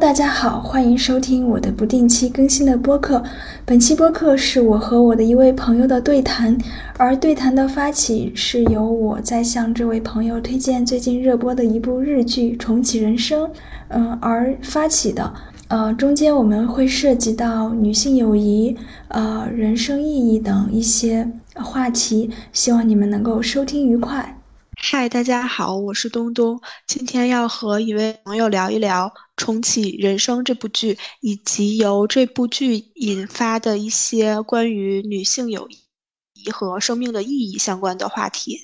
大家好，欢迎收听我的不定期更新的播客。本期播客是我和我的一位朋友的对谈，而对谈的发起是由我在向这位朋友推荐最近热播的一部日剧《重启人生》，嗯、而发起的。呃，中间我们会涉及到女性友谊、呃人生意义等一些话题，希望你们能够收听愉快。嗨，大家好，我是东东，今天要和一位朋友聊一聊《重启人生》这部剧，以及由这部剧引发的一些关于女性友谊和生命的意义相关的话题。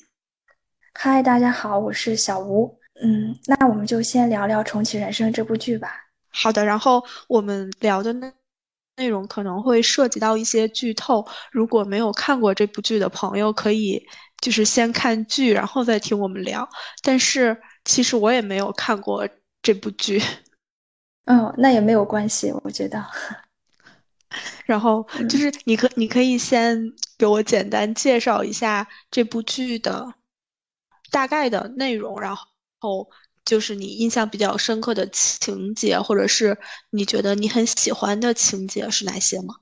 嗨，大家好，我是小吴。嗯，那我们就先聊聊《重启人生》这部剧吧。好的，然后我们聊的内内容可能会涉及到一些剧透，如果没有看过这部剧的朋友，可以就是先看剧，然后再听我们聊。但是其实我也没有看过这部剧。嗯，那也没有关系，我觉得。然后就是你可你可以先给我简单介绍一下这部剧的大概的内容，然后就是你印象比较深刻的情节，或者是你觉得你很喜欢的情节是哪些吗？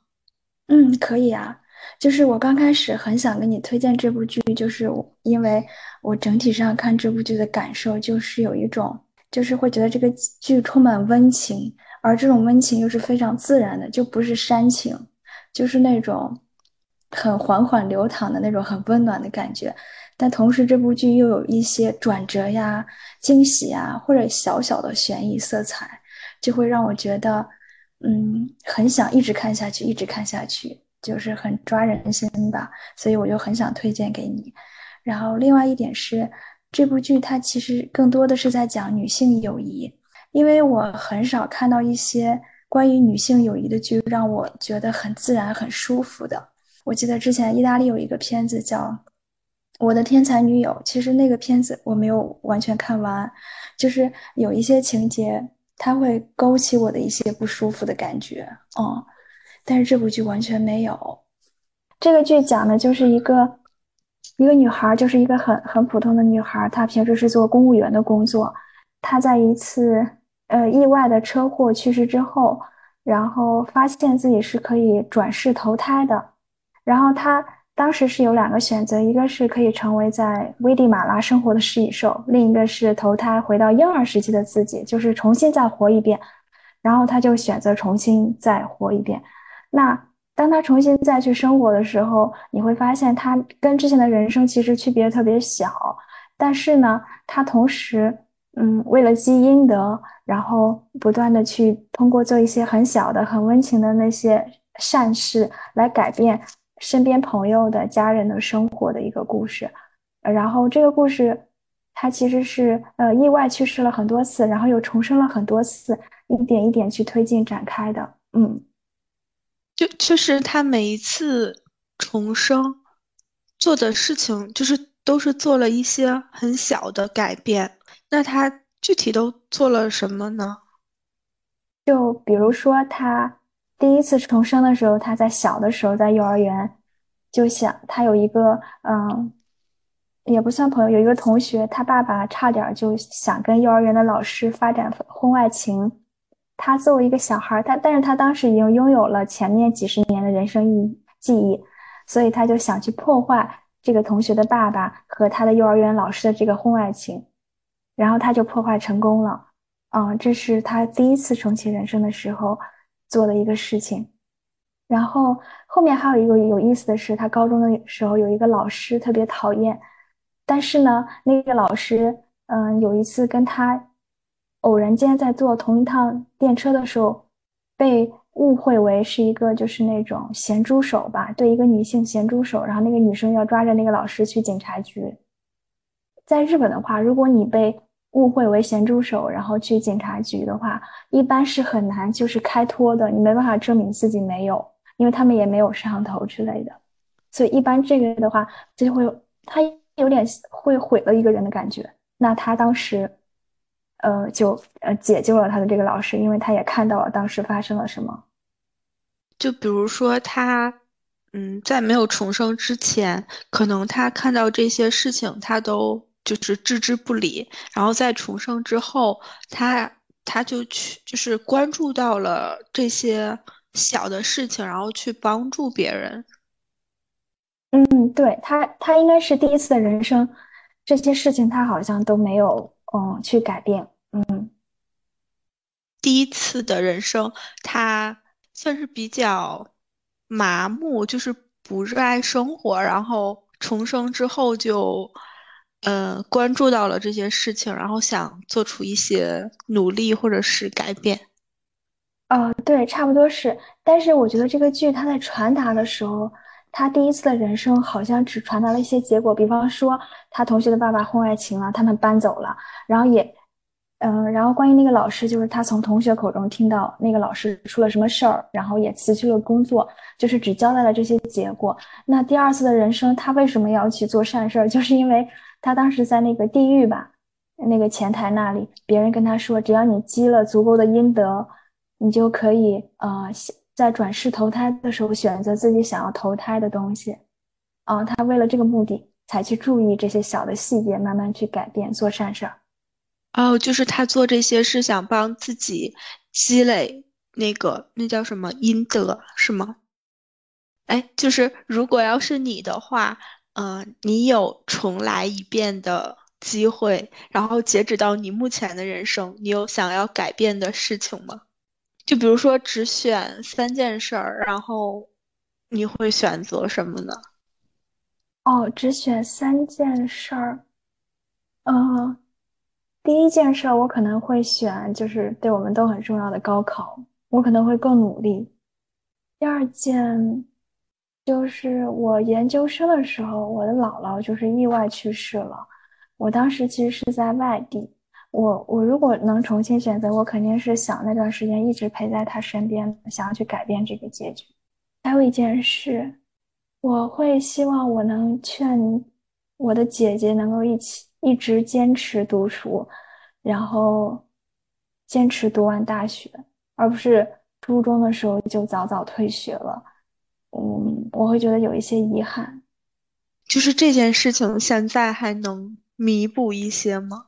嗯，可以啊。就是我刚开始很想跟你推荐这部剧，就是因为我整体上看这部剧的感受，就是有一种，就是会觉得这个剧充满温情，而这种温情又是非常自然的，就不是煽情，就是那种很缓缓流淌的那种很温暖的感觉。但同时，这部剧又有一些转折呀、惊喜呀，或者小小的悬疑色彩，就会让我觉得，嗯，很想一直看下去，一直看下去。就是很抓人心吧，所以我就很想推荐给你。然后另外一点是，这部剧它其实更多的是在讲女性友谊，因为我很少看到一些关于女性友谊的剧让我觉得很自然、很舒服的。我记得之前意大利有一个片子叫《我的天才女友》，其实那个片子我没有完全看完，就是有一些情节它会勾起我的一些不舒服的感觉，嗯。但是这部剧完全没有。这个剧讲的就是一个一个女孩，就是一个很很普通的女孩。她平时是做公务员的工作。她在一次呃意外的车祸去世之后，然后发现自己是可以转世投胎的。然后她当时是有两个选择，一个是可以成为在危地马拉生活的食蚁兽，另一个是投胎回到婴儿时期的自己，就是重新再活一遍。然后她就选择重新再活一遍。那当他重新再去生活的时候，你会发现他跟之前的人生其实区别特别小，但是呢，他同时，嗯，为了积阴德，然后不断的去通过做一些很小的、很温情的那些善事，来改变身边朋友的家人的生活的一个故事。然后这个故事，他其实是呃意外去世了很多次，然后又重生了很多次，一点一点去推进展开的，嗯。就就是他每一次重生做的事情，就是都是做了一些很小的改变。那他具体都做了什么呢？就比如说，他第一次重生的时候，他在小的时候在幼儿园，就想他有一个嗯，也不算朋友，有一个同学，他爸爸差点就想跟幼儿园的老师发展婚外情。他作为一个小孩，他但是他当时已经拥有了前面几十年的人生忆记忆，所以他就想去破坏这个同学的爸爸和他的幼儿园老师的这个婚外情，然后他就破坏成功了。嗯，这是他第一次重启人生的时候做的一个事情。然后后面还有一个有意思的是，他高中的时候有一个老师特别讨厌，但是呢，那个老师嗯有一次跟他。偶然间在坐同一趟电车的时候，被误会为是一个就是那种咸猪手吧，对一个女性咸猪手，然后那个女生要抓着那个老师去警察局。在日本的话，如果你被误会为咸猪手，然后去警察局的话，一般是很难就是开脱的，你没办法证明自己没有，因为他们也没有摄像头之类的，所以一般这个的话就会他有点会毁了一个人的感觉。那他当时，呃，就呃解救了他的这个老师，因为他也看到了当时发生了什么。就比如说他，嗯，在没有重生之前，可能他看到这些事情，他都就是置之不理，然后在重生之后，他他就去就是关注到了这些小的事情，然后去帮助别人。嗯，对他，他应该是第一次的人生，这些事情他好像都没有嗯去改变。嗯，第一次的人生，他算是比较麻木，就是不热爱生活，然后重生之后就呃关注到了这些事情，然后想做出一些努力或者是改变。呃，对，差不多是。但是我觉得这个剧它在传达的时候。他第一次的人生好像只传达了一些结果，比方说他同学的爸爸婚外情了，他们搬走了，然后也，嗯，然后关于那个老师，就是他从同学口中听到那个老师出了什么事儿，然后也辞去了工作，就是只交代了这些结果。那第二次的人生，他为什么要去做善事儿？就是因为他当时在那个地狱吧，那个前台那里，别人跟他说，只要你积了足够的阴德，你就可以，呃。在转世投胎的时候，选择自己想要投胎的东西，啊，他为了这个目的才去注意这些小的细节，慢慢去改变，做善事儿。哦，就是他做这些是想帮自己积累那个那叫什么阴德是吗？哎，就是如果要是你的话，嗯，你有重来一遍的机会，然后截止到你目前的人生，你有想要改变的事情吗？就比如说，只选三件事儿，然后你会选择什么呢？哦，只选三件事儿。嗯，第一件事儿我可能会选，就是对我们都很重要的高考，我可能会更努力。第二件就是我研究生的时候，我的姥姥就是意外去世了，我当时其实是在外地。我我如果能重新选择，我肯定是想那段时间一直陪在他身边，想要去改变这个结局。还有一件事，我会希望我能劝我的姐姐能够一起一直坚持读书，然后坚持读完大学，而不是初中的时候就早早退学了。嗯，我会觉得有一些遗憾。就是这件事情现在还能弥补一些吗？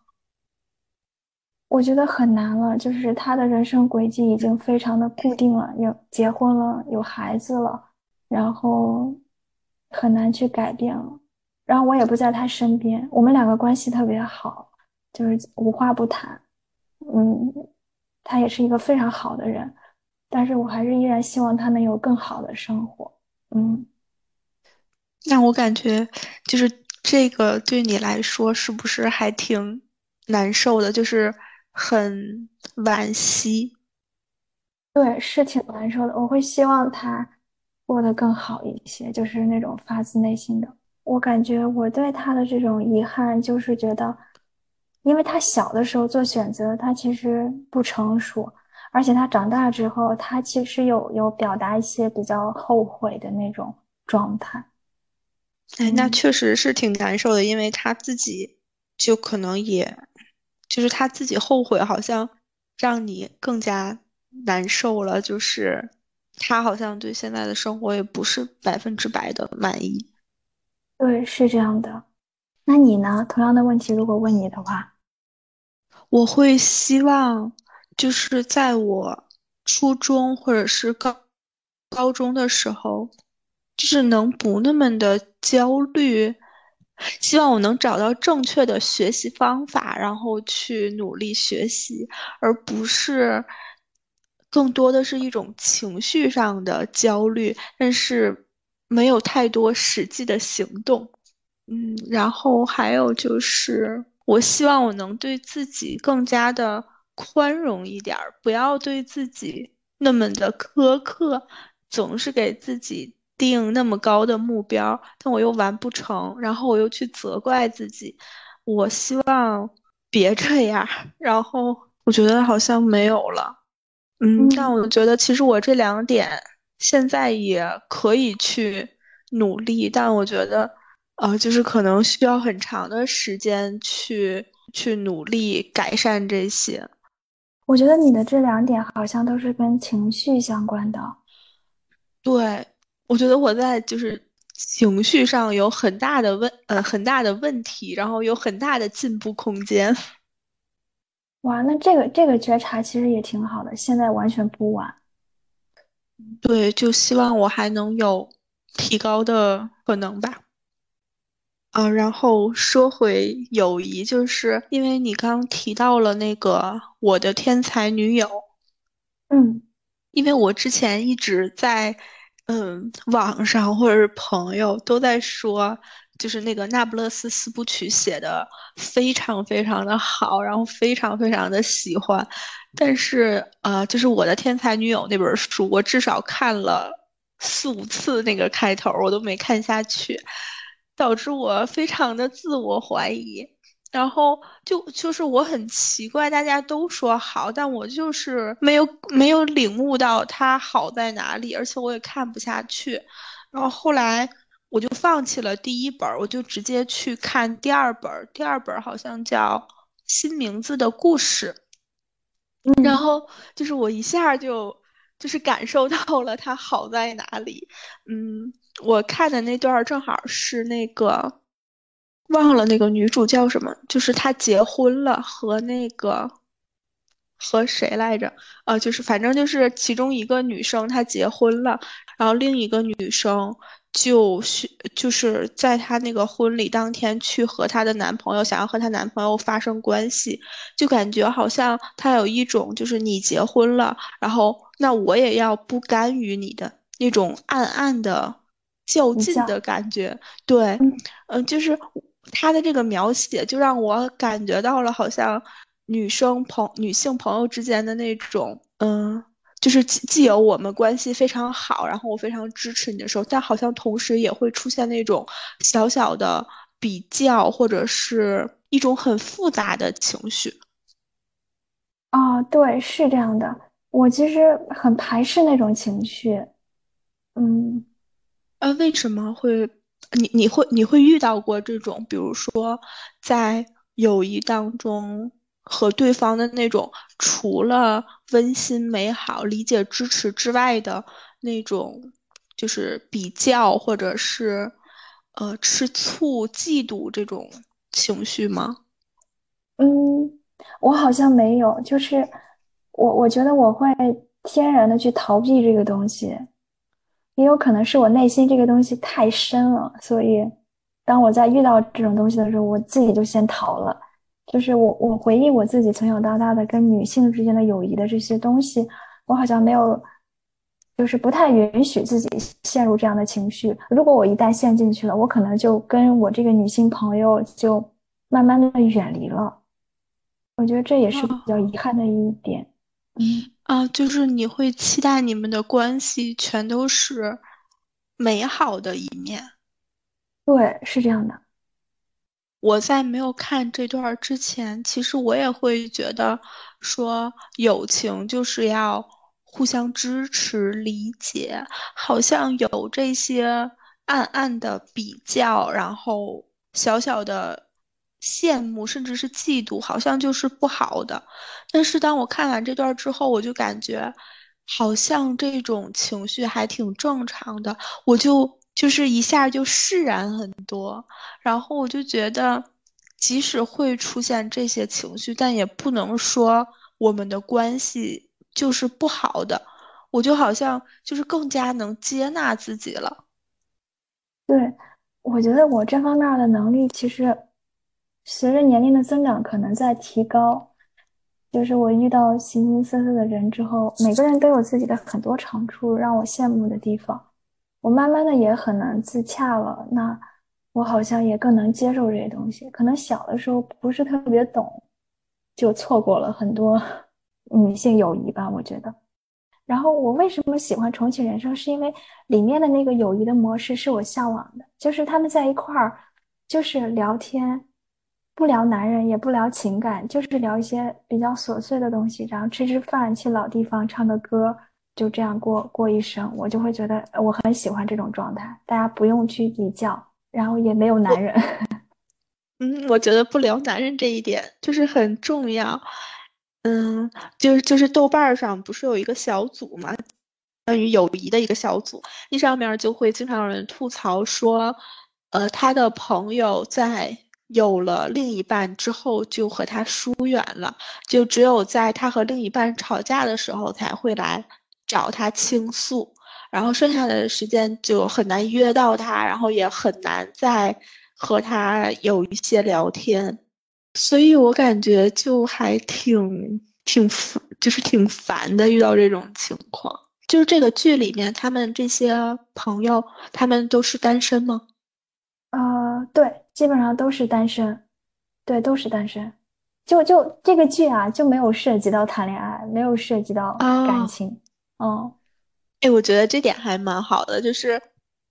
我觉得很难了，就是他的人生轨迹已经非常的固定了，有结婚了，有孩子了，然后很难去改变了。然后我也不在他身边，我们两个关系特别好，就是无话不谈。嗯，他也是一个非常好的人，但是我还是依然希望他能有更好的生活。嗯，那我感觉就是这个对你来说是不是还挺难受的？就是。很惋惜，对，是挺难受的。我会希望他过得更好一些，就是那种发自内心的。我感觉我对他的这种遗憾，就是觉得，因为他小的时候做选择，他其实不成熟，而且他长大之后，他其实有有表达一些比较后悔的那种状态。哎，那确实是挺难受的，因为他自己就可能也。就是他自己后悔，好像让你更加难受了。就是他好像对现在的生活也不是百分之百的满意。对，是这样的。那你呢？同样的问题，如果问你的话，我会希望就是在我初中或者是高高中的时候，就是能不那么的焦虑。希望我能找到正确的学习方法，然后去努力学习，而不是更多的是一种情绪上的焦虑，但是没有太多实际的行动。嗯，然后还有就是，我希望我能对自己更加的宽容一点，不要对自己那么的苛刻，总是给自己。定那么高的目标，但我又完不成，然后我又去责怪自己。我希望别这样，然后我觉得好像没有了。嗯，但我觉得其实我这两点现在也可以去努力，但我觉得，呃，就是可能需要很长的时间去去努力改善这些。我觉得你的这两点好像都是跟情绪相关的。对，我觉得我在就是情绪上有很大的问，呃，很大的问题，然后有很大的进步空间。哇，那这个这个觉察其实也挺好的，现在完全不晚。对，就希望我还能有提高的可能吧。啊，然后说回友谊，就是因为你刚提到了那个我的天才女友，嗯，因为我之前一直在，嗯，网上或者是朋友都在说，就是那个那不勒斯四部曲写的非常非常的好，然后非常非常的喜欢，但是呃，就是我的天才女友那本书，我至少看了四五次那个开头，我都没看下去。导致我非常的自我怀疑，然后就就是我很奇怪，大家都说好，但我就是没有没有领悟到它好在哪里，而且我也看不下去。然后后来我就放弃了第一本，我就直接去看第二本，第二本好像叫《新名字的故事》，然后就是我一下就就是感受到了它好在哪里，嗯。我看的那段正好是那个，忘了那个女主叫什么，就是她结婚了，和那个和谁来着？呃，就是反正就是其中一个女生她结婚了，然后另一个女生就是就是在她那个婚礼当天去和她的男朋友，想要和她男朋友发生关系，就感觉好像她有一种就是你结婚了，然后那我也要不甘于你的那种暗暗的。较劲的感觉，对，嗯，就是他的这个描写，就让我感觉到了，好像女生朋女性朋友之间的那种，嗯，就是既有我们关系非常好，然后我非常支持你的时候，但好像同时也会出现那种小小的比较，或者是一种很复杂的情绪。哦，对，是这样的，我其实很排斥那种情绪，嗯。呃，为什么会你你会你会遇到过这种，比如说在友谊当中和对方的那种除了温馨美好、理解支持之外的那种，就是比较或者是呃吃醋、嫉妒这种情绪吗？嗯，我好像没有，就是我我觉得我会天然的去逃避这个东西。也有可能是我内心这个东西太深了，所以当我在遇到这种东西的时候，我自己就先逃了。就是我，我回忆我自己从小到大的跟女性之间的友谊的这些东西，我好像没有，就是不太允许自己陷入这样的情绪。如果我一旦陷进去了，我可能就跟我这个女性朋友就慢慢的远离了。我觉得这也是比较遗憾的一点。嗯。啊，就是你会期待你们的关系全都是美好的一面。对，是这样的。我在没有看这段之前，其实我也会觉得说友情就是要互相支持、理解，好像有这些暗暗的比较，然后小小的。羡慕甚至是嫉妒，好像就是不好的。但是当我看完这段之后，我就感觉好像这种情绪还挺正常的。我就就是一下就释然很多。然后我就觉得，即使会出现这些情绪，但也不能说我们的关系就是不好的。我就好像就是更加能接纳自己了。对，我觉得我这方面的能力其实。随着年龄的增长，可能在提高。就是我遇到形形色色的人之后，每个人都有自己的很多长处，让我羡慕的地方。我慢慢的也很难自洽了。那我好像也更能接受这些东西。可能小的时候不是特别懂，就错过了很多 女性友谊吧。我觉得。然后我为什么喜欢重启人生，是因为里面的那个友谊的模式是我向往的，就是他们在一块儿，就是聊天。不聊男人，也不聊情感，就是聊一些比较琐碎的东西，然后吃吃饭，去老地方唱个歌，就这样过过一生。我就会觉得我很喜欢这种状态，大家不用去比较，然后也没有男人。嗯，我觉得不聊男人这一点就是很重要。嗯，就是就是豆瓣上不是有一个小组嘛，关于友谊的一个小组，那上面就会经常有人吐槽说，呃，他的朋友在有了另一半之后就和他疏远了，就只有在他和另一半吵架的时候才会来找他倾诉，然后剩下的时间就很难约到他，然后也很难再。和他有一些聊天，所以我感觉就还挺挺烦，就是挺烦的。遇到这种情况，就是这个剧里面他们这些朋友，他们都是单身吗？基本上都是单身，对，都是单身。就就这个剧啊，就没有涉及到谈恋爱，没有涉及到感情。嗯，哎，我觉得这点还蛮好的，就是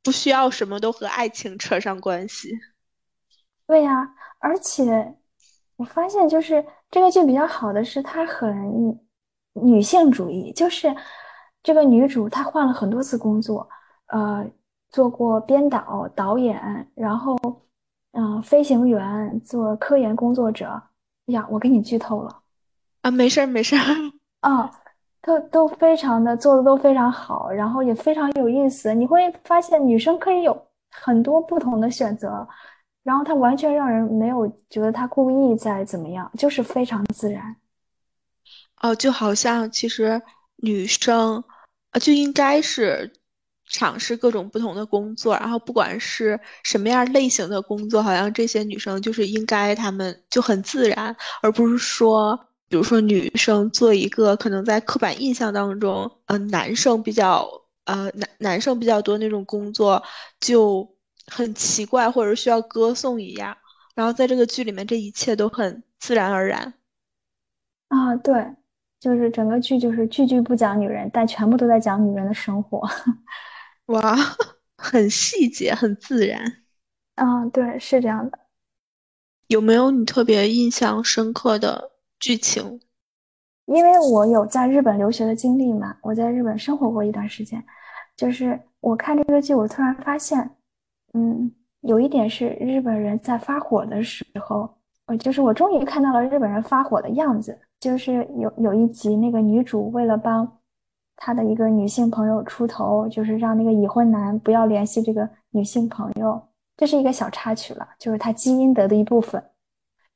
不需要什么都和爱情扯上关系。对呀，而且我发现就是这个剧比较好的是，它很女性主义，就是这个女主她换了很多次工作，呃，做过编导、导演，然后嗯，飞行员，做科研工作者。呀，我给你剧透了啊，没事儿没事儿 啊，都都非常的做的都非常好，然后也非常有意思。你会发现女生可以有很多不同的选择。然后她完全让人没有觉得她故意在怎么样，就是非常自然。哦，就好像其实女生啊就应该是尝试各种不同的工作，然后不管是什么样类型的工作，好像这些女生就是应该她们就很自然，而不是说，比如说女生做一个可能在刻板印象当中，嗯，男生比较呃男男生比较多那种工作就。很奇怪，或者需要歌颂一样，然后在这个剧里面，这一切都很自然而然。啊，对，就是整个剧就是句句不讲女人，但全部都在讲女人的生活。哇，很细节，很自然。啊，对，是这样的。有没有你特别印象深刻的剧情？因为我有在日本留学的经历嘛，我在日本生活过一段时间，就是我看这个剧，我突然发现。嗯，有一点是日本人在发火的时候，呃，就是我终于看到了日本人发火的样子。就是有有一集，那个女主为了帮他的一个女性朋友出头，就是让那个已婚男不要联系这个女性朋友，这是一个小插曲了，就是他积阴德的一部分。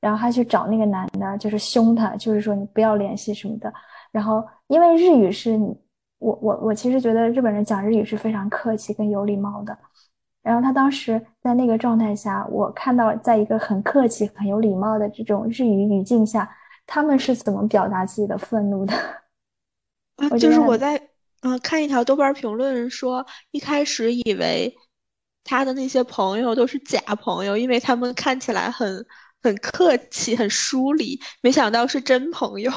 然后他去找那个男的，就是凶他，就是说你不要联系什么的。然后因为日语是，我我我其实觉得日本人讲日语是非常客气跟有礼貌的。然后他当时在那个状态下，我看到在一个很客气、很有礼貌的这种日语语境下，他们是怎么表达自己的愤怒的？啊，就是我在嗯看一条豆瓣评论说，一开始以为他的那些朋友都是假朋友，因为他们看起来很很客气、很疏离，没想到是真朋友。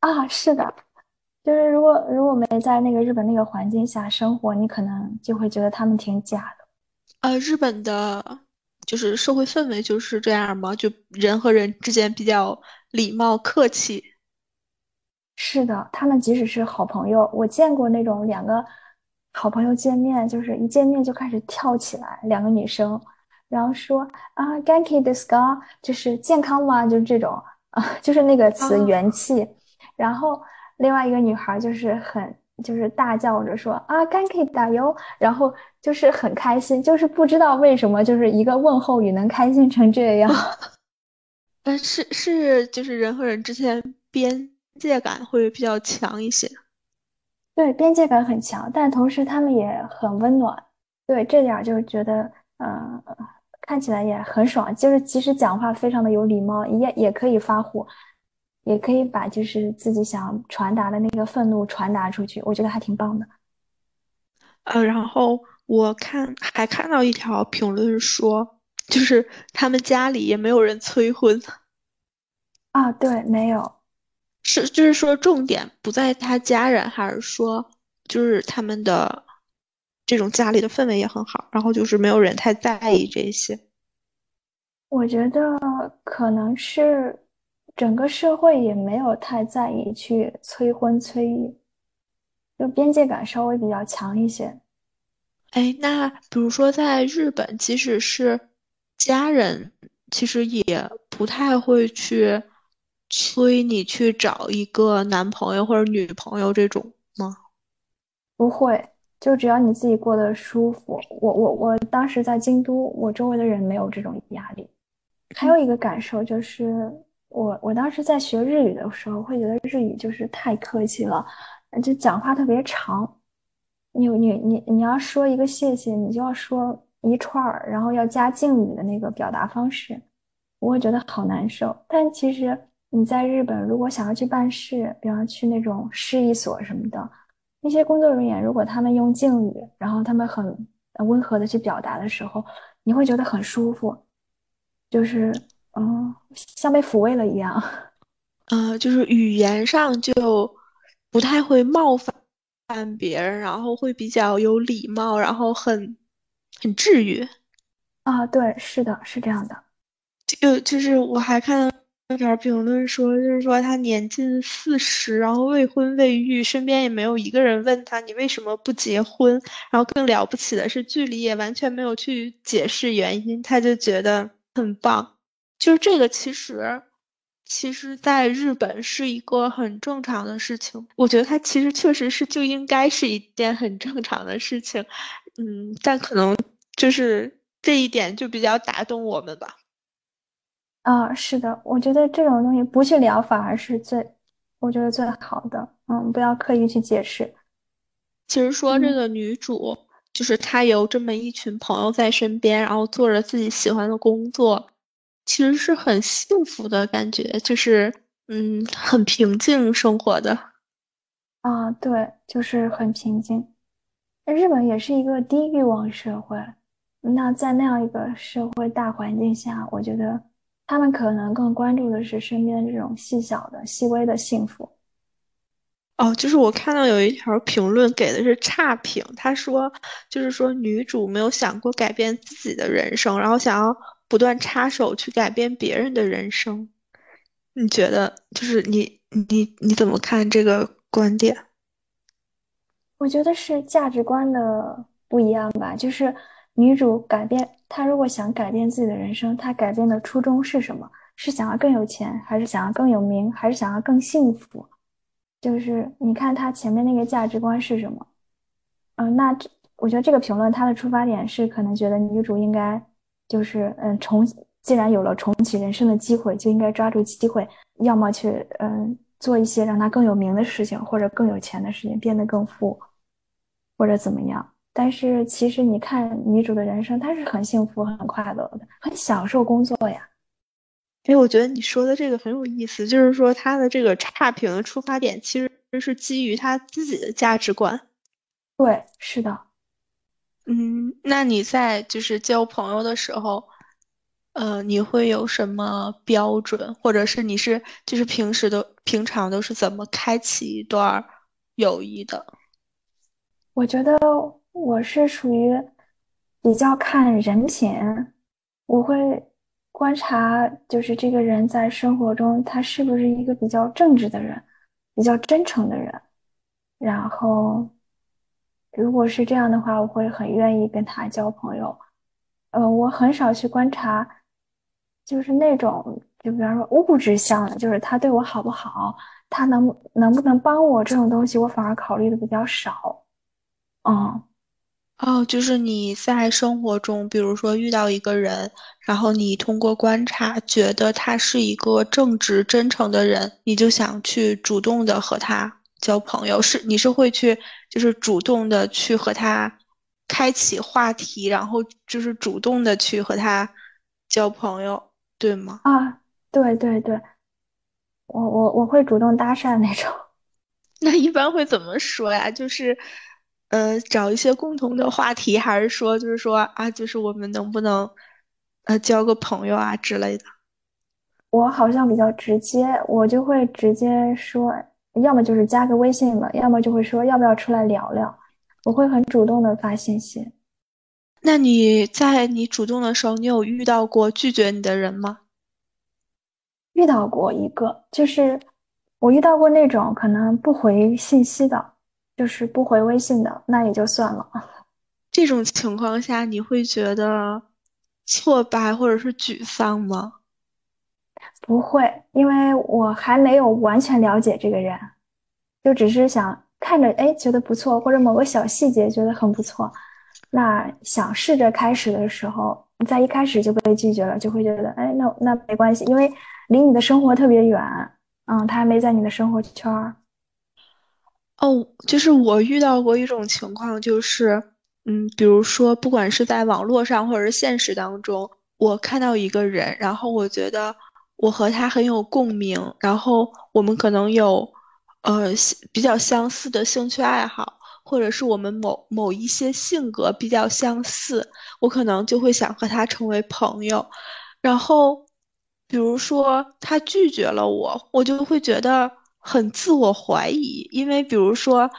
啊，是的，就是如果如果没在那个日本那个环境下生活，你可能就会觉得他们挺假的。呃，日本的，就是社会氛围就是这样嘛？就人和人之间比较礼貌客气。是的，他们即使是好朋友，我见过那种两个好朋友见面，就是一见面就开始跳起来，两个女生，然后说啊，ganki d i s k a 就是健康吗？就是这种啊，就是那个词元气。然后另外一个女孩就是很。就是大叫着说啊，干可以打油，然后就是很开心，就是不知道为什么，就是一个问候语能开心成这样。呃，是是，就是人和人之间边界感会比较强一些。对，边界感很强，但同时他们也很温暖。对，这点就觉得，嗯，看起来也很爽。就是即使讲话非常的有礼貌，也也可以发火。也可以把就是自己想传达的那个愤怒传达出去，我觉得还挺棒的。呃，然后我看还看到一条评论说，就是他们家里也没有人催婚。啊，对，没有。是，就是说重点不在他家人，还是说就是他们的这种家里的氛围也很好，然后就是没有人太在意这些。我觉得可能是。整个社会也没有太在意去催婚催育，就边界感稍微比较强一些。哎，那比如说在日本，即使是家人其实也不太会去催你去找一个男朋友或者女朋友这种吗？不会，就只要你自己过得舒服。我我我当时在京都，我周围的人没有这种压力。还有一个感受就是，我我当时在学日语的时候，会觉得日语就是太客气了，就讲话特别长。你你你你要说一个谢谢，你就要说一串儿，然后要加敬语的那个表达方式，我会觉得好难受。但其实你在日本，如果想要去办事，比方去那种市役所什么的，那些工作人员如果他们用敬语，然后他们很温和的去表达的时候，你会觉得很舒服。就是嗯，像被抚慰了一样，呃，就是语言上就不太会冒犯别人，然后会比较有礼貌，然后很很治愈。啊，对，是的，是这样的。就就是我还看有点评论说，就是说他年近四十，然后未婚未育，身边也没有一个人问他你为什么不结婚，然后更了不起的是剧里也完全没有去解释原因，他就觉得。很棒，就是这个，其实，其实，在日本是一个很正常的事情。我觉得它其实确实是就应该是一件很正常的事情，嗯，但可能就是这一点就比较打动我们吧。啊，是的，我觉得这种东西不去聊反而是最，我觉得最好的。嗯，不要刻意去解释。其实说这个女主。就是她有这么一群朋友在身边，然后做着自己喜欢的工作，其实是很幸福的感觉，就是嗯，很平静生活的。啊，对，就是很平静。日本也是一个低欲望社会，那在那样一个社会大环境下，我觉得他们可能更关注的是身边这种细小的、细微的幸福。哦，就是我看到有一条评论给的是差评，他说就是说女主没有想过改变自己的人生，然后想要不断插手去改变别人的人生。你觉得就是你你你怎么看这个观点？我觉得是价值观的不一样吧。就是女主改变，她如果想改变自己的人生，她改变的初衷是什么？是想要更有钱，还是想要更有名，还是想要更幸福？就是你看他前面那个价值观是什么？嗯，那这我觉得这个评论他的出发点是可能觉得女主应该就是嗯重既然有了重启人生的机会，就应该抓住机会，要么去嗯做一些让他更有名的事情，或者更有钱的事情，变得更富，或者怎么样。但是其实你看女主的人生，她是很幸福、很快乐的，很享受工作呀。哎，我觉得你说的这个很有意思，就是说她的这个差评的出发点其实是基于她自己的价值观。对，是的。嗯，那你在就是交朋友的时候，呃，你会有什么标准，或者是你是就是平时的平常都是怎么开启一段友谊的？我觉得我是属于比较看人品，我会。观察就是这个人在生活中，他是不是一个比较正直的人，比较真诚的人。然后，如果是这样的话，我会很愿意跟他交朋友。呃，我很少去观察，就是那种，就比方说物质向的，就是他对我好不好，他能能不能帮我这种东西，我反而考虑的比较少。嗯。哦，就是你在生活中，比如说遇到一个人，然后你通过观察觉得他是一个正直真诚的人，你就想去主动的和他交朋友，是你是会去就是主动的去和他开启话题，然后就是主动的去和他交朋友，对吗？啊，对对对，我我我会主动搭讪那种。那一般会怎么说呀？就是。呃，找一些共同的话题，还是说，就是说啊，就是我们能不能，呃，交个朋友啊之类的？我好像比较直接，我就会直接说，要么就是加个微信嘛，要么就会说要不要出来聊聊。我会很主动的发信息。那你在你主动的时候，你有遇到过拒绝你的人吗？遇到过一个，就是我遇到过那种可能不回信息的。就是不回微信的，那也就算了。这种情况下，你会觉得挫败或者是沮丧吗？不会，因为我还没有完全了解这个人，就只是想看着，哎，觉得不错，或者某个小细节觉得很不错，那想试着开始的时候，在一开始就被拒绝了，就会觉得，哎，那那没关系，因为离你的生活特别远，嗯，他还没在你的生活圈儿。哦，就是我遇到过一种情况，就是，嗯，比如说，不管是在网络上或者是现实当中，我看到一个人，然后我觉得我和他很有共鸣，然后我们可能有，呃，比较相似的兴趣爱好，或者是我们某某一些性格比较相似，我可能就会想和他成为朋友。然后，比如说他拒绝了我，我就会觉得。很自我怀疑，因为比如说，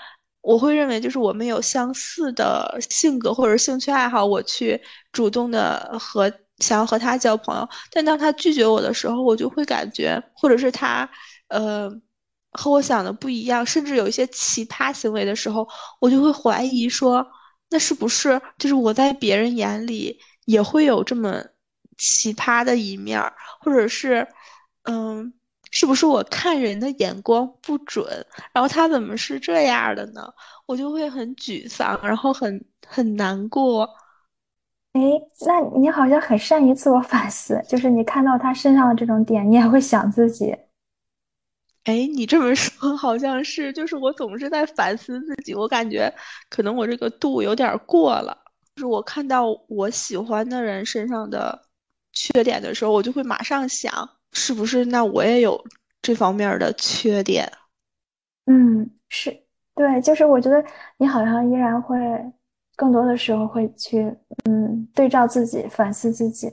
我会认为就是我们有相似的性格或者兴趣爱好，我去主动的和想要和他交朋友，但当他拒绝我的时候，我就会感觉，或者是他，呃，和我想的不一样，甚至有一些奇葩行为的时候，我就会怀疑说，那是不是就是我在别人眼里也会有这么奇葩的一面，或者是，嗯。是不是我看人的眼光不准？然后他怎么是这样的呢？我就会很沮丧，然后很很难过。哎，那你好像很善于自我反思，就是你看到他身上的这种点，你也会想自己。哎，你这么说好像是，就是我总是在反思自己，我感觉可能我这个度有点过了。就是我看到我喜欢的人身上的缺点的时候，我就会马上想。是不是？那我也有这方面的缺点。嗯，是对，就是我觉得你好像依然会更多的时候会去嗯对照自己，反思自己。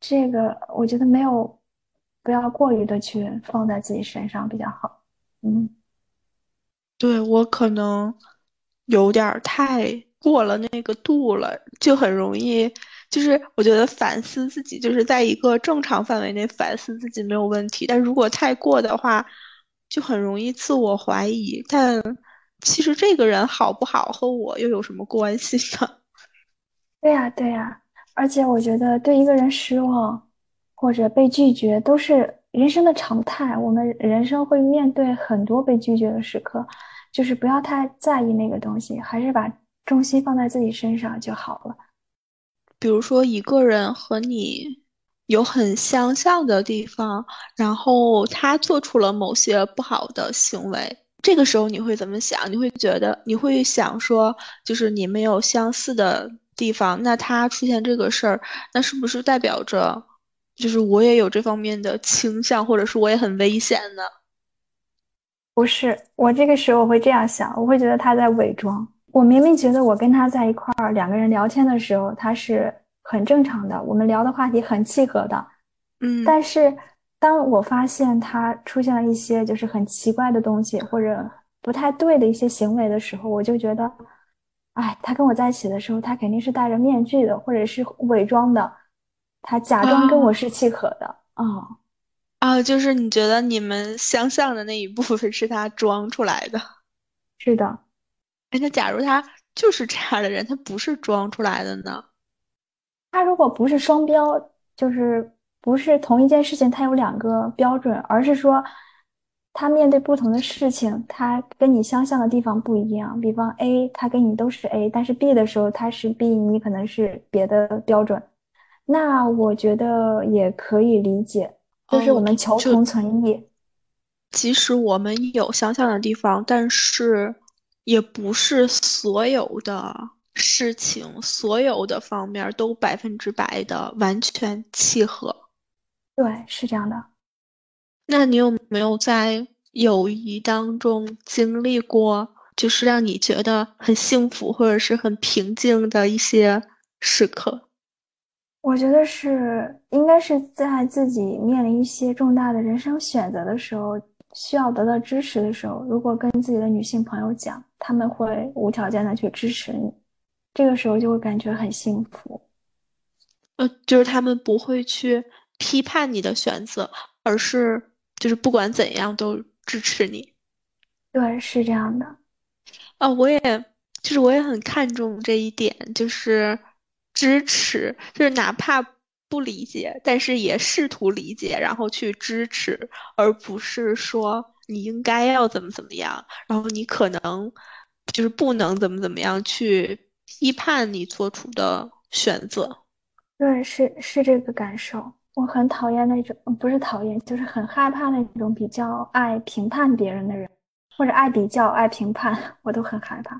这个我觉得没有不要过于的去放在自己身上比较好。嗯，对我可能有点太过了那个度了，就很容易。就是我觉得反思自己，就是在一个正常范围内反思自己没有问题，但如果太过的话，就很容易自我怀疑。但其实这个人好不好和我又有什么关系呢？对呀，对呀。而且我觉得对一个人失望或者被拒绝都是人生的常态，我们人生会面对很多被拒绝的时刻，就是不要太在意那个东西，还是把重心放在自己身上就好了。比如说，一个人和你有很相像的地方，然后他做出了某些不好的行为，这个时候你会怎么想？你会觉得你会想说，就是你没有相似的地方，那他出现这个事儿，那是不是代表着，就是我也有这方面的倾向，或者是我也很危险呢？不是，我这个时候我会这样想，我会觉得他在伪装。我明明觉得我跟他在一块儿，两个人聊天的时候，他是很正常的，我们聊的话题很契合的，嗯。但是当我发现他出现了一些就是很奇怪的东西，或者不太对的一些行为的时候，我就觉得，哎，他跟我在一起的时候，他肯定是戴着面具的，或者是伪装的，他假装跟我是契合的，啊，啊，就是你觉得你们相像的那一部分是他装出来的，是的。那假如他就是这样的人，他不是装出来的呢？他如果不是双标，就是不是同一件事情，他有两个标准，而是说他面对不同的事情，他跟你相像的地方不一样。比方 A，他跟你都是 A，但是 B 的时候他是 B，你可能是别的标准。那我觉得也可以理解，就是我们求同存异。即使我们有相像的地方，但是。也不是所有的事情，所有的方面都百分之百的完全契合。对，是这样的。那你有没有在友谊当中经历过，就是让你觉得很幸福或者是很平静的一些时刻？我觉得是，应该是在自己面临一些重大的人生选择的时候。需要得到支持的时候，如果跟自己的女性朋友讲，他们会无条件的去支持你，这个时候就会感觉很幸福。呃，就是他们不会去批判你的选择，而是就是不管怎样都支持你。对，是这样的。啊，我也就是我也很看重这一点，就是支持，就是哪怕不理解，但是也试图理解，然后去支持，而不是说你应该要怎么怎么样，然后你可能就是不能怎么怎么样去批判你做出的选择。对，是是这个感受。我很讨厌那种，不是讨厌，就是很害怕那种比较爱评判别人的人，或者爱比较、爱评判，我都很害怕。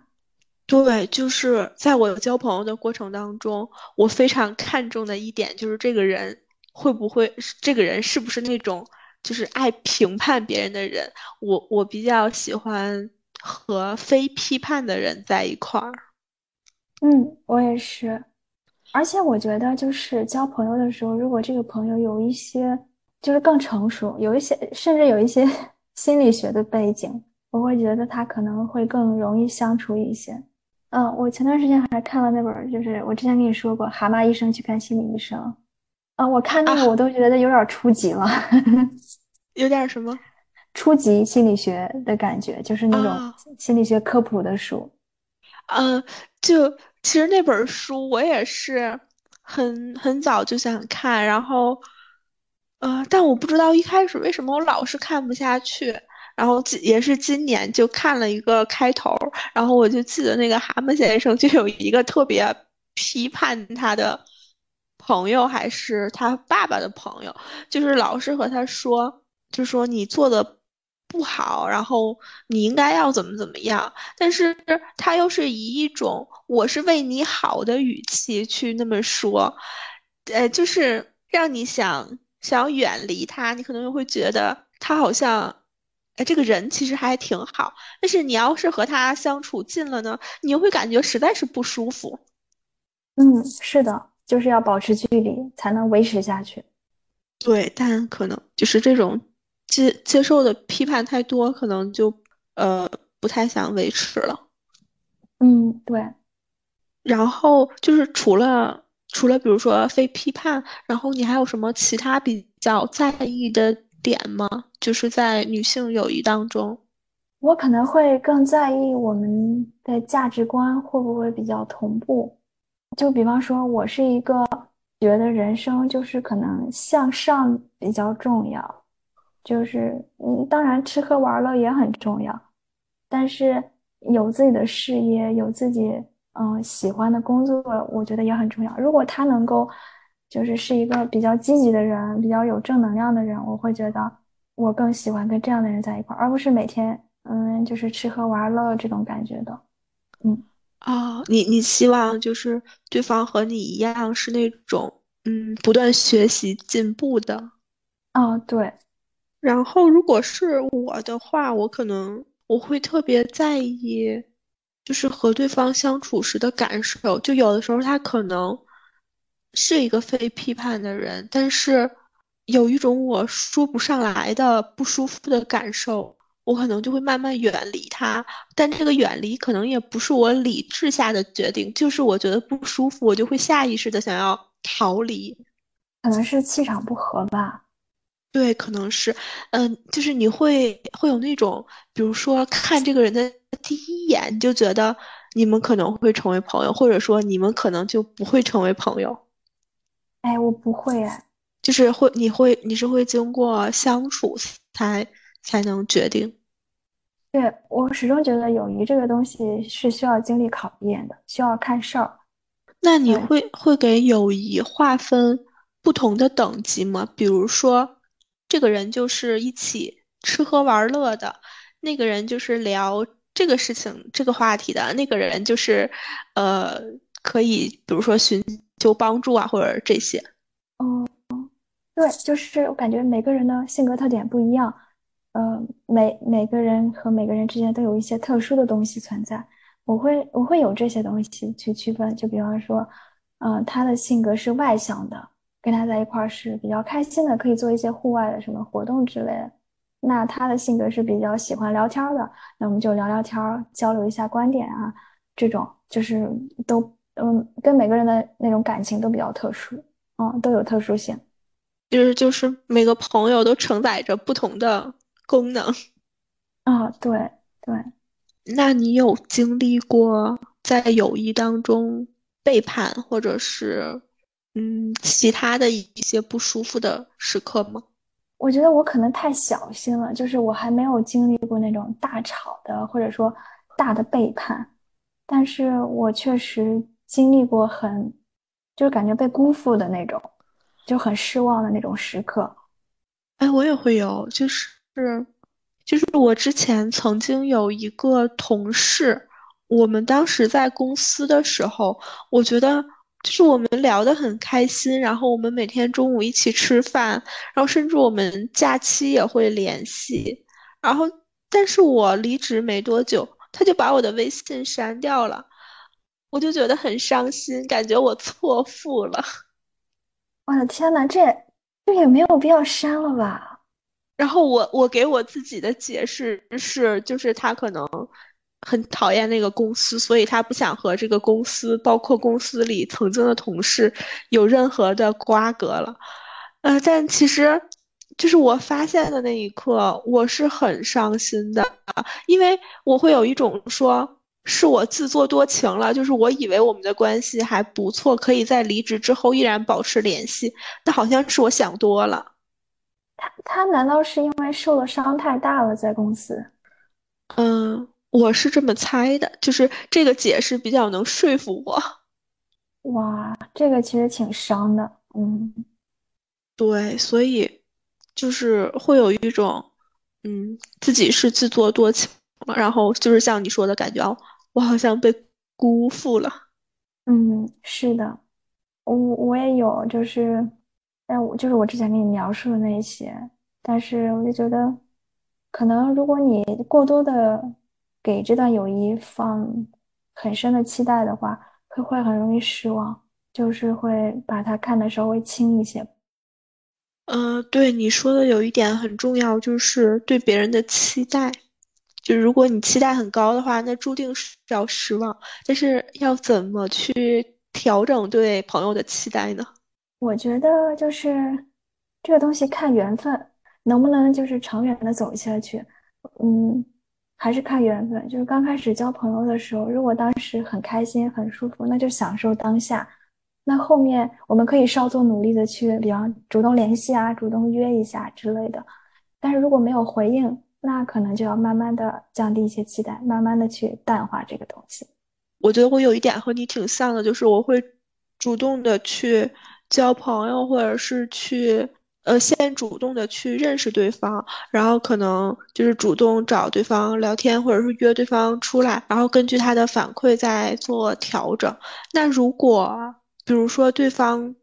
对，就是在我交朋友的过程当中，我非常看重的一点就是这个人会不会，这个人是不是那种就是爱评判别人的人。我我比较喜欢和非批判的人在一块儿。嗯，我也是。而且我觉得，就是交朋友的时候，如果这个朋友有一些就是更成熟，有一些甚至有一些 心理学的背景，我会觉得他可能会更容易相处一些。嗯，我前段时间还看了那本，就是我之前跟你说过《蛤蟆医生去看心理医生》。啊，我看那个我都觉得有点初级了，有点什么初级心理学的感觉，就是那种心理学科普的书。嗯，就其实那本书我也是很很早就想看，然后呃，但我不知道一开始为什么我老是看不下去。然后也是今年就看了一个开头，然后我就记得那个蛤蟆先生就有一个特别批判他的朋友，还是他爸爸的朋友，就是老是和他说，就说你做的不好，然后你应该要怎么怎么样，但是他又是以一种我是为你好的语气去那么说，呃，就是让你想想远离他，你可能又会觉得他好像。哎，这个人其实还挺好，但是你要是和他相处近了呢，你又会感觉实在是不舒服。嗯，是的，就是要保持距离才能维持下去。对，但可能就是这种接接受的批判太多，可能就呃不太想维持了。嗯，对。然后就是除了除了比如说非批判，然后你还有什么其他比较在意的？点吗？就是在女性友谊当中，我可能会更在意我们的价值观会不会比较同步。就比方说，我是一个觉得人生就是可能向上比较重要，就是嗯，当然吃喝玩乐也很重要，但是有自己的事业，有自己嗯喜欢的工作，我觉得也很重要。如果他能够。就是是一个比较积极的人，比较有正能量的人，我会觉得我更喜欢跟这样的人在一块儿，而不是每天嗯，就是吃喝玩乐这种感觉的。嗯，哦，你你希望就是对方和你一样是那种嗯，不断学习进步的。哦，对。然后如果是我的话，我可能我会特别在意，就是和对方相处时的感受。就有的时候他可能。是一个非批判的人，但是有一种我说不上来的不舒服的感受，我可能就会慢慢远离他。但这个远离可能也不是我理智下的决定，就是我觉得不舒服，我就会下意识的想要逃离。可能是气场不合吧。对，可能是，嗯，就是你会会有那种，比如说看这个人的第一眼就觉得你们可能会成为朋友，或者说你们可能就不会成为朋友。哎，我不会哎，就是会，你会，你是会经过相处才才能决定。对我始终觉得友谊这个东西是需要经历考验的，需要看事儿。那你会会给友谊划分不同的等级吗？比如说，这个人就是一起吃喝玩乐的，那个人就是聊这个事情、这个话题的，那个人就是，呃，可以，比如说寻。求帮助啊，或者这些，哦，对，就是我感觉每个人的性格特点不一样，嗯，每每个人和每个人之间都有一些特殊的东西存在，我会我会有这些东西去区分，就比方说，嗯，他的性格是外向的，跟他在一块儿是比较开心的，可以做一些户外的什么活动之类的，那他的性格是比较喜欢聊天的，那我们就聊聊天，交流一下观点啊，这种就是都。嗯，跟每个人的那种感情都比较特殊，嗯，都有特殊性，就是就是每个朋友都承载着不同的功能，啊，对对。那你有经历过在友谊当中背叛或者是嗯其他的一些不舒服的时刻吗？我觉得我可能太小心了，就是我还没有经历过那种大吵的，或者说大的背叛，但是我确实经历过很，就是感觉被辜负的那种，就很失望的那种时刻。哎，我也会有，就是就是我之前曾经有一个同事，我们当时在公司的时候，我觉得就是我们聊得很开心，然后我们每天中午一起吃饭，然后甚至我们假期也会联系，然后但是我离职没多久，他就把我的微信删掉了，我就觉得很伤心，感觉我错付了。我的天呐，这这也没有必要删了吧？然后我我给我自己的解释是，就是他可能很讨厌那个公司，所以他不想和这个公司，包括公司里曾经的同事有任何的瓜葛了。呃，但其实就是我发现的那一刻，我是很伤心的，因为我会有一种说是我自作多情了，就是我以为我们的关系还不错，可以在离职之后依然保持联系，但好像是我想多了。他他难道是因为受了伤太大了在公司？嗯，我是这么猜的，就是这个解释比较能说服我。哇，这个其实挺伤的。嗯，对，所以就是会有一种，嗯，自己是自作多情了，然后就是像你说的感觉，哦，我好像被辜负了。嗯，是的，我我也有，就是，但我就是我之前给你描述的那些，但是我就觉得，可能如果你过多的给这段友谊放很深的期待的话，会会很容易失望，就是会把它看得稍微轻一些。嗯，对你说的有一点很重要，就是对别人的期待。就如果你期待很高的话，那注定是要失望。但是要怎么去调整对朋友的期待呢？我觉得就是这个东西看缘分，能不能就是长远的走下去。嗯，还是看缘分。就是刚开始交朋友的时候，如果当时很开心、很舒服，那就享受当下。那后面我们可以稍作努力的去，比方主动联系啊，主动约一下之类的。但是如果没有回应，那可能就要慢慢的降低一些期待，慢慢的去淡化这个东西。我觉得我有一点和你挺像的，就是我会主动的去交朋友，或者是去呃先主动的去认识对方，然后可能就是主动找对方聊天，或者是约对方出来，然后根据他的反馈再做调整。那如果比如说对方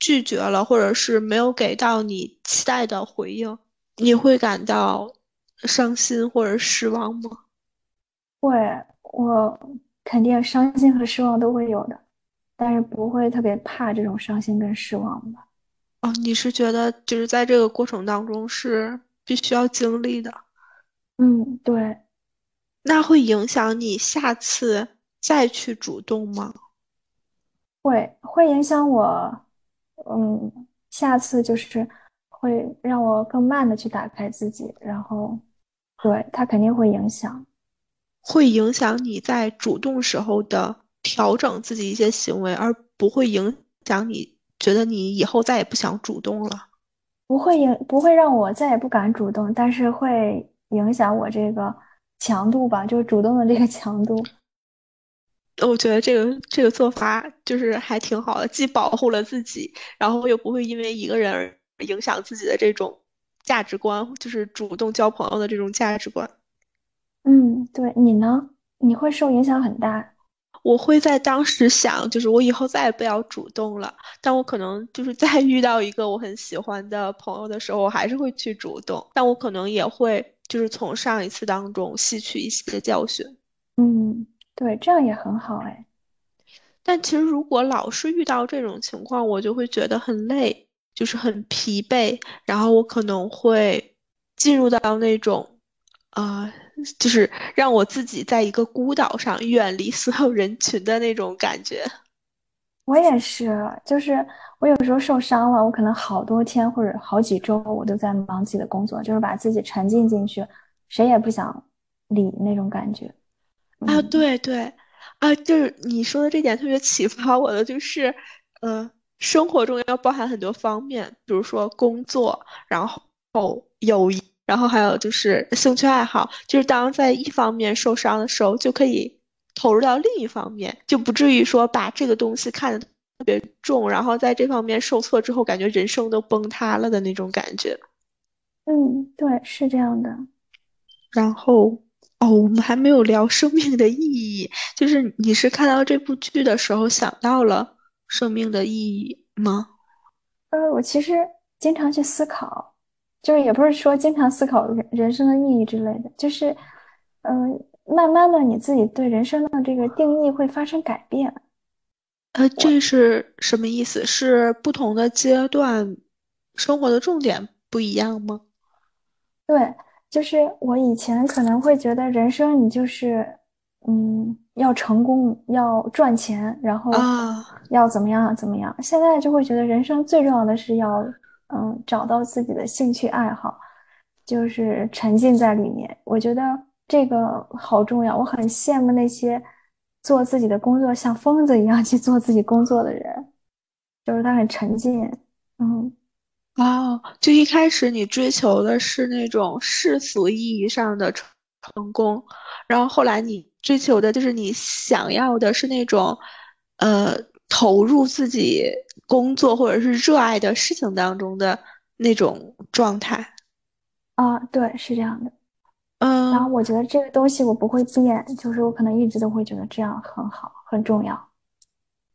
拒绝了，或者是没有给到你期待的回应，你会感到。伤心或者失望吗？会，我肯定伤心和失望都会有的，但是不会特别怕这种伤心跟失望吧。哦，你是觉得就是在这个过程当中是必须要经历的？嗯，对。那会影响你下次再去主动吗？会，会影响我。嗯，下次就是会让我更慢的去打开自己，然后。对，它肯定会影响，会影响你在主动时候的调整自己一些行为，而不会影响你觉得你以后再也不想主动了。不会影，不会让我再也不敢主动，但是会影响我这个强度吧，就是主动的这个强度。我觉得这个这个做法就是还挺好的，既保护了自己，然后又不会因为一个人而影响自己的这种。价值观就是主动交朋友的这种价值观。嗯，对你呢？你会受影响很大。我会在当时想，就是我以后再也不要主动了。但我可能就是再遇到一个我很喜欢的朋友的时候，我还是会去主动。但我可能也会就是从上一次当中吸取一些教训。嗯，对，这样也很好哎。但其实如果老是遇到这种情况，我就会觉得很累。就是很疲惫，然后我可能会进入到那种，呃，就是让我自己在一个孤岛上，远离所有人群的那种感觉。我也是，就是我有时候受伤了，我可能好多天或者好几周，我都在忙自己的工作，就是把自己沉浸进去，谁也不想理那种感觉。啊，对对，啊，就是你说的这点特别启发我的，就是，呃。生活中要包含很多方面，比如说工作，然后友谊，然后还有就是兴趣爱好。就是当在一方面受伤的时候，就可以投入到另一方面，就不至于说把这个东西看得特别重，然后在这方面受挫之后，感觉人生都崩塌了的那种感觉。嗯，对，是这样的。然后。哦，我们还没有聊生命的意义。就是你是看到这部剧的时候想到了生命的意义吗？呃，我其实经常去思考，就是也不是说经常思考人人生的意义之类的，就是，嗯，慢慢的你自己对人生的这个定义会发生改变。呃，这是什么意思？是不同的阶段，生活的重点不一样吗？对。就是我以前可能会觉得人生你就是，嗯，要成功，要赚钱，然后要怎么样怎么样。现在就会觉得人生最重要的是要，嗯，找到自己的兴趣爱好，就是沉浸在里面。我觉得这个好重要。我很羡慕那些做自己的工作像疯子一样去做自己工作的人，就是他很沉浸，嗯。哦，就一开始你追求的是那种世俗意义上的成成功，然后后来你追求的就是你想要的是那种，呃，投入自己工作或者是热爱的事情当中的那种状态。啊，对，是这样的。嗯，然后我觉得这个东西我不会变，就是我可能一直都会觉得这样很好，很重要。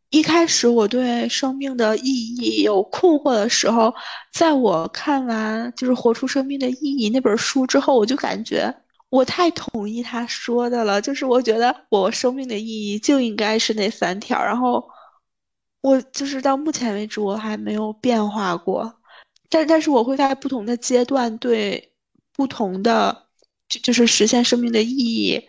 一开始我对生命的意义有困惑的时候，在我看完就是《活出生命的意义》那本书之后，我就感觉我太同意他说的了。就是我觉得我生命的意义就应该是那三条，然后我就是到目前为止我还没有变化过。但但是我会在不同的阶段对不同的就就是实现生命的意义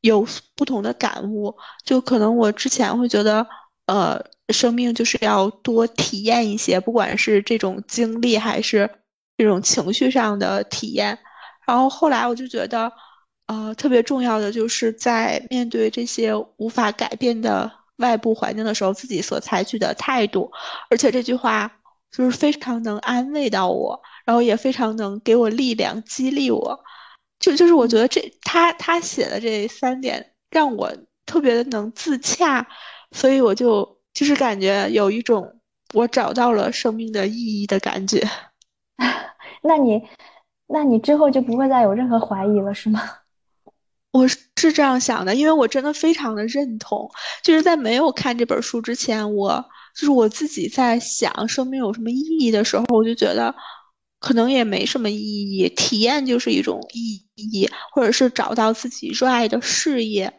有不同的感悟。就可能我之前会觉得。呃，生命就是要多体验一些，不管是这种经历还是这种情绪上的体验。然后后来我就觉得，呃，特别重要的就是在面对这些无法改变的外部环境的时候，自己所采取的态度。而且这句话就是非常能安慰到我，然后也非常能给我力量，激励我。就就是我觉得这他他写的这三点让我特别的能自洽。所以我就就是感觉有一种我找到了生命的意义的感觉。那你，那你之后就不会再有任何怀疑了，是吗？我是这样想的，因为我真的非常的认同。就是在没有看这本书之前，我就是我自己在想生命有什么意义的时候，我就觉得可能也没什么意义，体验就是一种意义，或者是找到自己热爱的事业。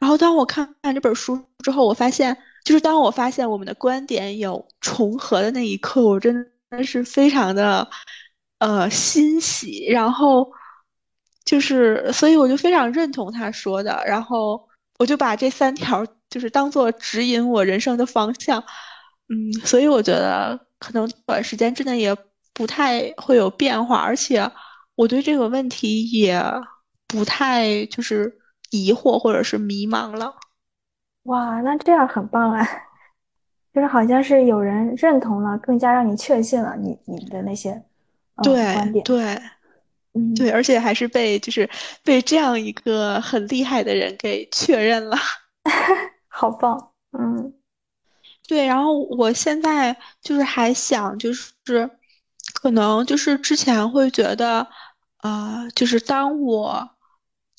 然后当我看完这本书之后，我发现，就是当我发现我们的观点有重合的那一刻，我真的是非常的，呃，欣喜。然后，就是，所以我就非常认同他说的。然后，我就把这三条就是当做指引我人生的方向。嗯，所以我觉得可能短时间之内也不太会有变化，而且我对这个问题也不太就是。疑惑或者是迷茫了，哇，那这样很棒啊！就是好像是有人认同了，更加让你确信了你你的那些对观点，对，嗯，对，而且还是被就是被这样一个很厉害的人给确认了，好棒，嗯，对。然后我现在就是还想，就是可能就是之前会觉得，呃，就是当我。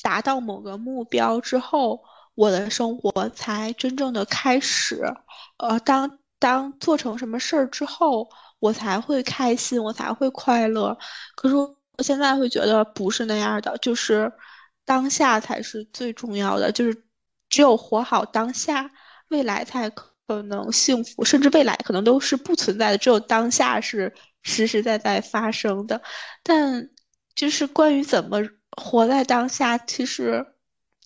达到某个目标之后，我的生活才真正的开始。呃，当当做成什么事儿之后，我才会开心，我才会快乐。可是我现在会觉得不是那样的，就是当下才是最重要的，就是只有活好当下，未来才可能幸福，甚至未来可能都是不存在的，只有当下是实实在在发生的。但就是关于怎么。活在当下，其实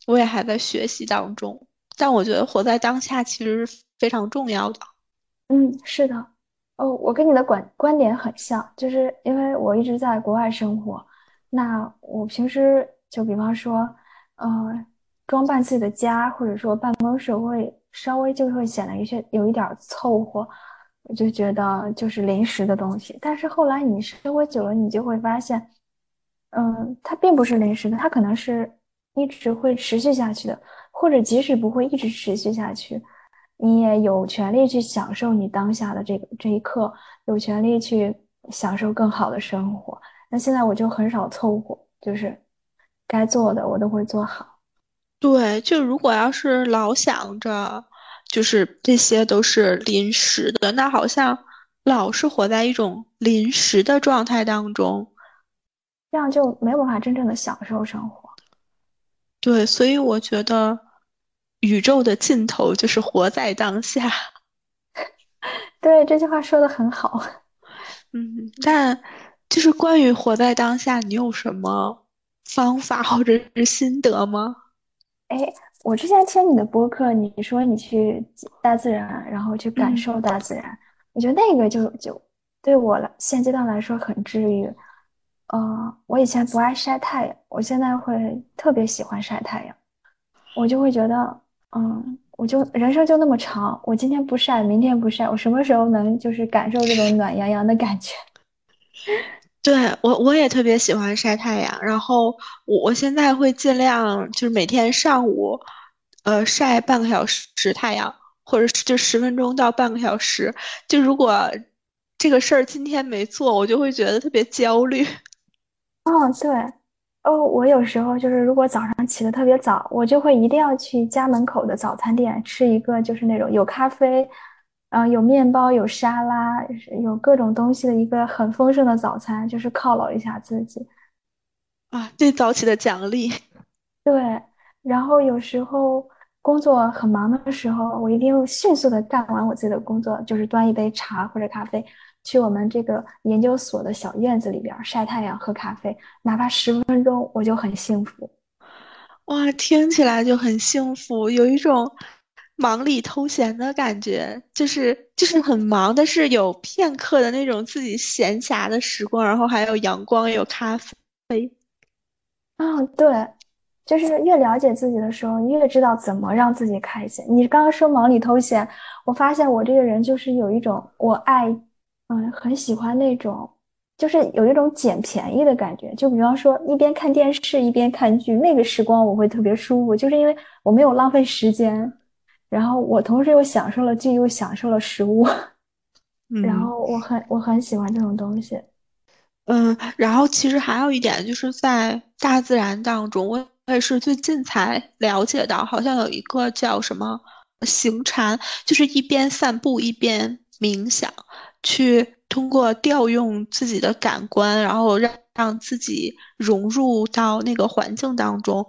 我也还在学习当中，但我觉得活在当下其实是非常重要的。嗯，是的，哦，我跟你的观观点很像，就是因为我一直在国外生活，那我平时就比方说，呃，装扮自己的家，或者说办公室会稍微就会显得有些有一点凑合，我就觉得就是临时的东西。但是后来你生活久了，你就会发现，嗯，它并不是临时的，它可能是一直会持续下去的，或者即使不会一直持续下去，你也有权利去享受你当下的这个这一刻，有权利去享受更好的生活。那现在我就很少凑合，就是该做的我都会做好。对，就如果要是老想着，就是这些都是临时的，那好像老是活在一种临时的状态当中，这样就没有办法真正的享受生活。对，所以我觉得宇宙的尽头就是活在当下。对，这句话说的很好。嗯，但就是关于活在当下，你有什么方法或者是心得吗？哎，我之前听你的播客，你说你去大自然，然后去感受大自然，我觉得那个就就对我来，现阶段来说很治愈。呃，我以前不爱晒太阳，我现在会特别喜欢晒太阳，我就会觉得，嗯，我就人生就那么长，我今天不晒，明天不晒，我什么时候能就是感受这种暖洋洋的感觉？对我，我也特别喜欢晒太阳。然后我我现在会尽量就是每天上午，呃，晒半个小时太阳，或者是就十分钟到半个小时。就如果这个事儿今天没做，我就会觉得特别焦虑。哦，对，哦，我有时候就是如果早上起得特别早，我就会一定要去家门口的早餐店吃一个就是那种有咖啡。嗯，有面包，有沙拉，有各种东西的一个很丰盛的早餐，就是犒劳一下自己啊，对早起的奖励。对，然后有时候工作很忙的时候，我一定迅速的干完我自己的工作，就是端一杯茶或者咖啡，去我们这个研究所的小院子里边晒太阳喝咖啡，哪怕十分钟，我就很幸福。哇，听起来就很幸福，有一种。忙里偷闲的感觉，就是就是很忙，但是有片刻的那种自己闲暇的时光，然后还有阳光，有咖啡。啊，对，就是越了解自己的时候，越知道怎么让自己开心。你刚刚说忙里偷闲，我发现我这个人就是有一种我爱，嗯，很喜欢那种，就是有一种捡便宜的感觉。就比方说，一边看电视一边看剧，那个时光我会特别舒服，就是因为我没有浪费时间。然后我同时又享受了剧，又享受了食物，然后我很我很喜欢这种东西。嗯，然后其实还有一点就是在大自然当中，我我也是最近才了解到，好像有一个叫什么行禅，就是一边散步一边冥想，去通过调用自己的感官，然后让让自己融入到那个环境当中，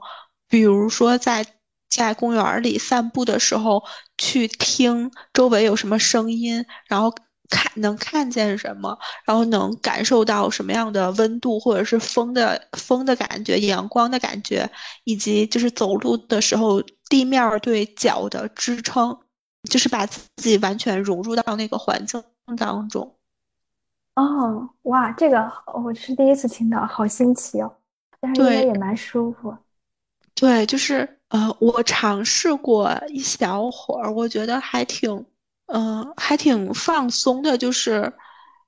比如说在。在公园里散步的时候，去听周围有什么声音，然后看能看见什么，然后能感受到什么样的温度，或者是风的风的感觉、阳光的感觉，以及就是走路的时候地面对脚的支撑，就是把自己完全融入到那个环境当中。哦，哇，这个我是第一次听到，好新奇哦！但是应该也蛮舒服。对，就是。呃，我尝试过一小会儿，我觉得还挺，嗯，还挺放松的，就是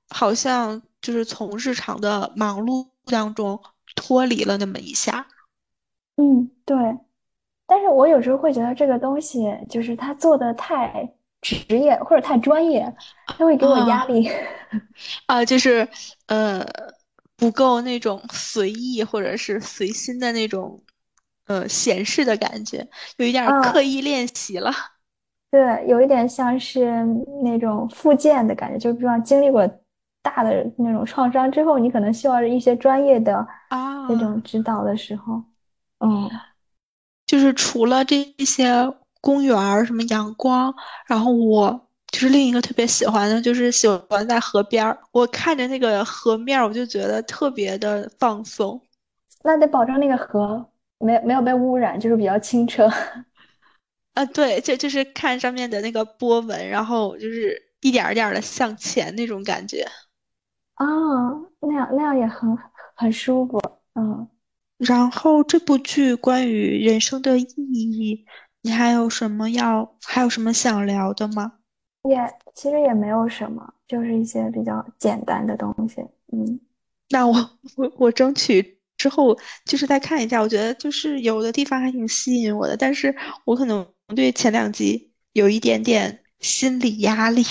好像就是从日常的忙碌当中脱离了那么一下。嗯，对。但是我有时候会觉得这个东西就是他做的太职业或者太专业，他会给我压力。啊，就是呃，不够那种随意或者是随心的那种。呃，闲适的感觉，有一点刻意练习了。对，有一点像是那种复健的感觉，就比方经历过大的那种创伤之后，你可能需要一些专业的啊那种指导的时候，嗯，就是除了这些公园儿什么阳光，然后我就是另一个特别喜欢的，就是喜欢在河边儿，我看着那个河面儿，我就觉得特别的放松。那得保证那个河。没没有被污染，就是比较清澈。啊，对，就就是看上面的那个波纹，然后就是一点儿点儿的向前那种感觉。哦，那样那样也很很舒服。嗯，然后这部剧关于人生的意义，你还有什么要还有什么想聊的吗？也其实也没有什么，就是一些比较简单的东西。嗯，那我我我争取之后就是再看一下，我觉得就是有的地方还挺吸引我的，但是我可能对前两集有一点点心理压力。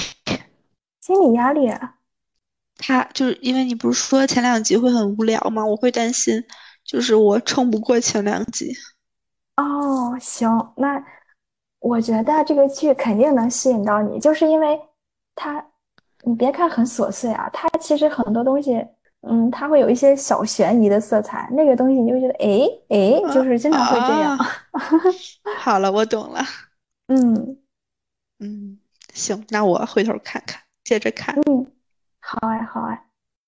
心理压力啊，他就是因为你不是说前两集会很无聊吗？我会担心，就是我撑不过前两集。哦，行，那我觉得这个剧肯定能吸引到你，就是因为它，你别看很琐碎啊，它其实很多东西，嗯，它会有一些小悬疑的色彩，那个东西你就觉得，哎哎，就是经常会这样。啊 好了，我懂了。嗯，嗯，行，那我回头看看，接着看。嗯好哎，好哎。